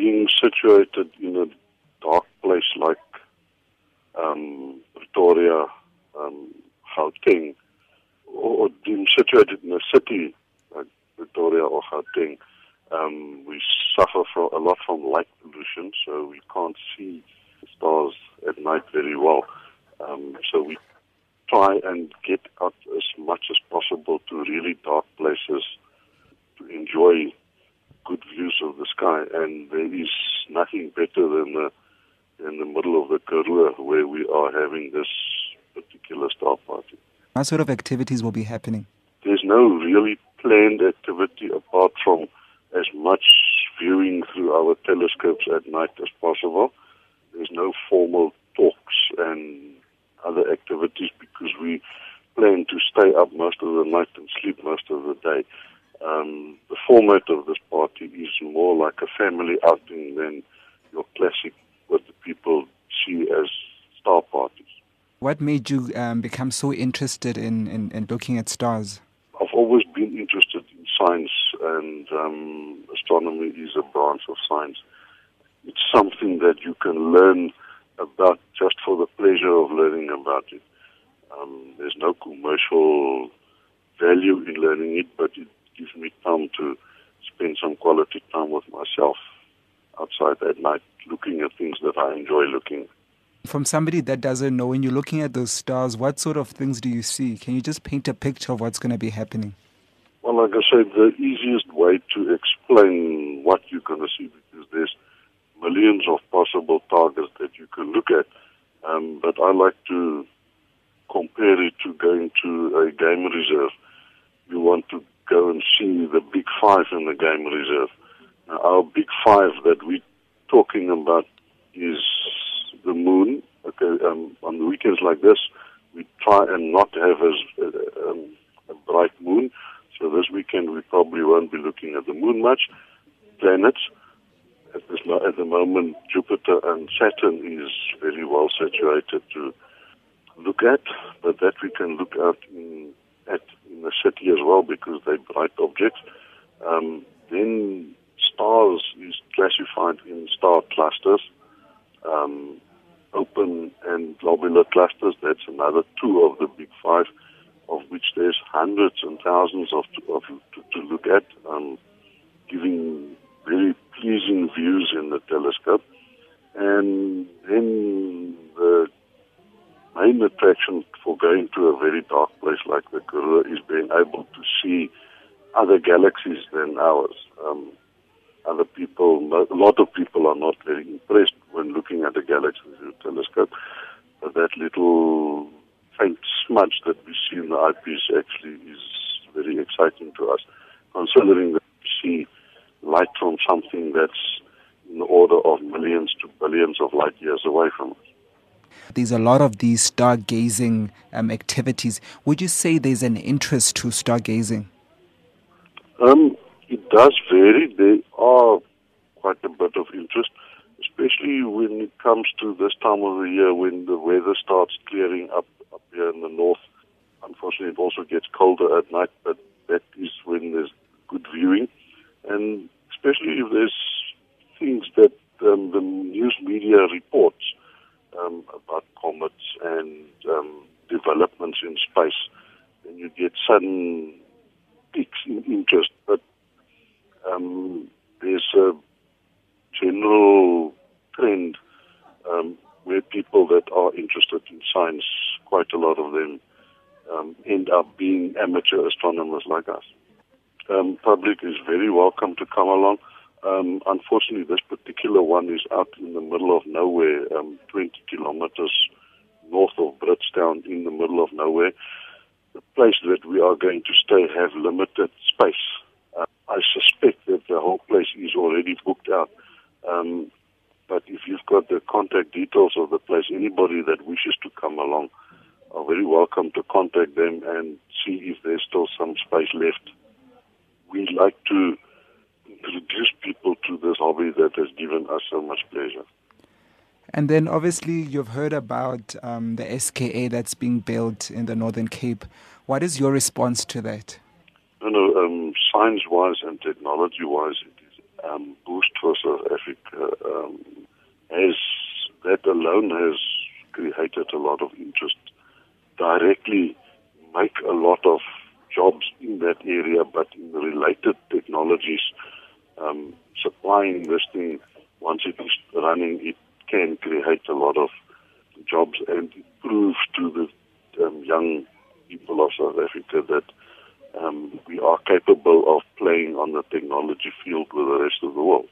being situated in a dark place like um, Pretoria, um, Gauteng, or being situated in a city like Pretoria or Gauteng, um, we suffer from a lot from light pollution, so we can't see stars at night very well. Um, so we try and get out as much as possible to really dark places to enjoy good views of the sky. And there is nothing better than the in the middle of the Karoo where we are having this particular star party. What sort of activities will be happening? There's no really planned activity apart from as much viewing through our telescopes at night as possible. There's no formal talks and other activities because we plan to stay up most of the night and sleep most of the day. Um, the format of this more like a family outing than your classic what the people see as star parties. What made you um, become so interested in, in, in, looking at stars? I've always been interested in science, and um, astronomy is a branch of science. It's something that you can learn about just for the pleasure of learning about it. Um, there's no commercial value in learning it, but it gives me time to spend some quality time with myself outside at night, looking at things that I enjoy looking. From somebody that doesn't know, when you're looking at those stars, what sort of things do you see? Can you just paint a picture of what's going to be happening? Well, like I said, the easiest way to explain what you're going to see, because there's millions of possible targets that you can look at. Um, but I like to compare it to going to a game reserve. You want to go and see the big five in the game reserve. Our big five that we're talking about is the moon. Okay, um, on weekends like this, we try and not have as uh, um, a bright moon. So this weekend we probably won't be looking at the moon much. Planets at this at the moment, Jupiter and Saturn is very well saturated to look at, but that we can look at in at in the city as well because they're bright objects. Um, then stars is classified in star clusters, um, open and globular clusters. That's another two of the big five, of which there's hundreds and thousands of, of to, to look at, um, giving very pleasing views in the telescope. And then the main attraction for going to a very dark like the Karoo is being able to see other galaxies than ours. Um, other people, a lot of people are not very impressed when looking at a galaxy through a telescope. But that little faint smudge that we see in the eyepiece actually is very exciting to us, considering that we see light from something that's in the order of millions to billions of light years away from us. There's a lot of these stargazing um, activities. Would you say there's an interest to stargazing? Um, it does vary. There are quite a bit of interest, especially when it comes to this time of the year when the weather starts clearing up up here in the north. Unfortunately, it also gets colder at night, but that is when there's good viewing and especially if there's things that um, the news media reports um, about comets and um, developments in space, then you get sudden peaks in interest. But um, there's a general trend um, where people that are interested in science, quite a lot of them, um, end up being amateur astronomers like us um, public is very welcome to come along. Um, unfortunately, this particular one is out in the middle of nowhere, um, 20 kilometers north of Britstown in the middle of nowhere. Place that we are going to stay have limited space. Uh, I suspect that the whole place is already booked out. Um, but if you've got the contact details of the place, anybody that wishes to come along are very welcome to contact them and see if there's still some space left we like to introduce people to this hobby that has given us so much pleasure. And then obviously you've heard about um, the SKA that's being built in the Northern Cape. What is your response to that? You know, um, science-wise and technology-wise, it is um, boost for South Africa um, has that alone has created a lot of interest. Directly make a lot of jobs in that area, but in related technologies, um, supplying this thing, once it is running, it can create a lot of jobs and prove to the um, young people of South Africa that um, we are capable of playing on the technology field with the rest of the world.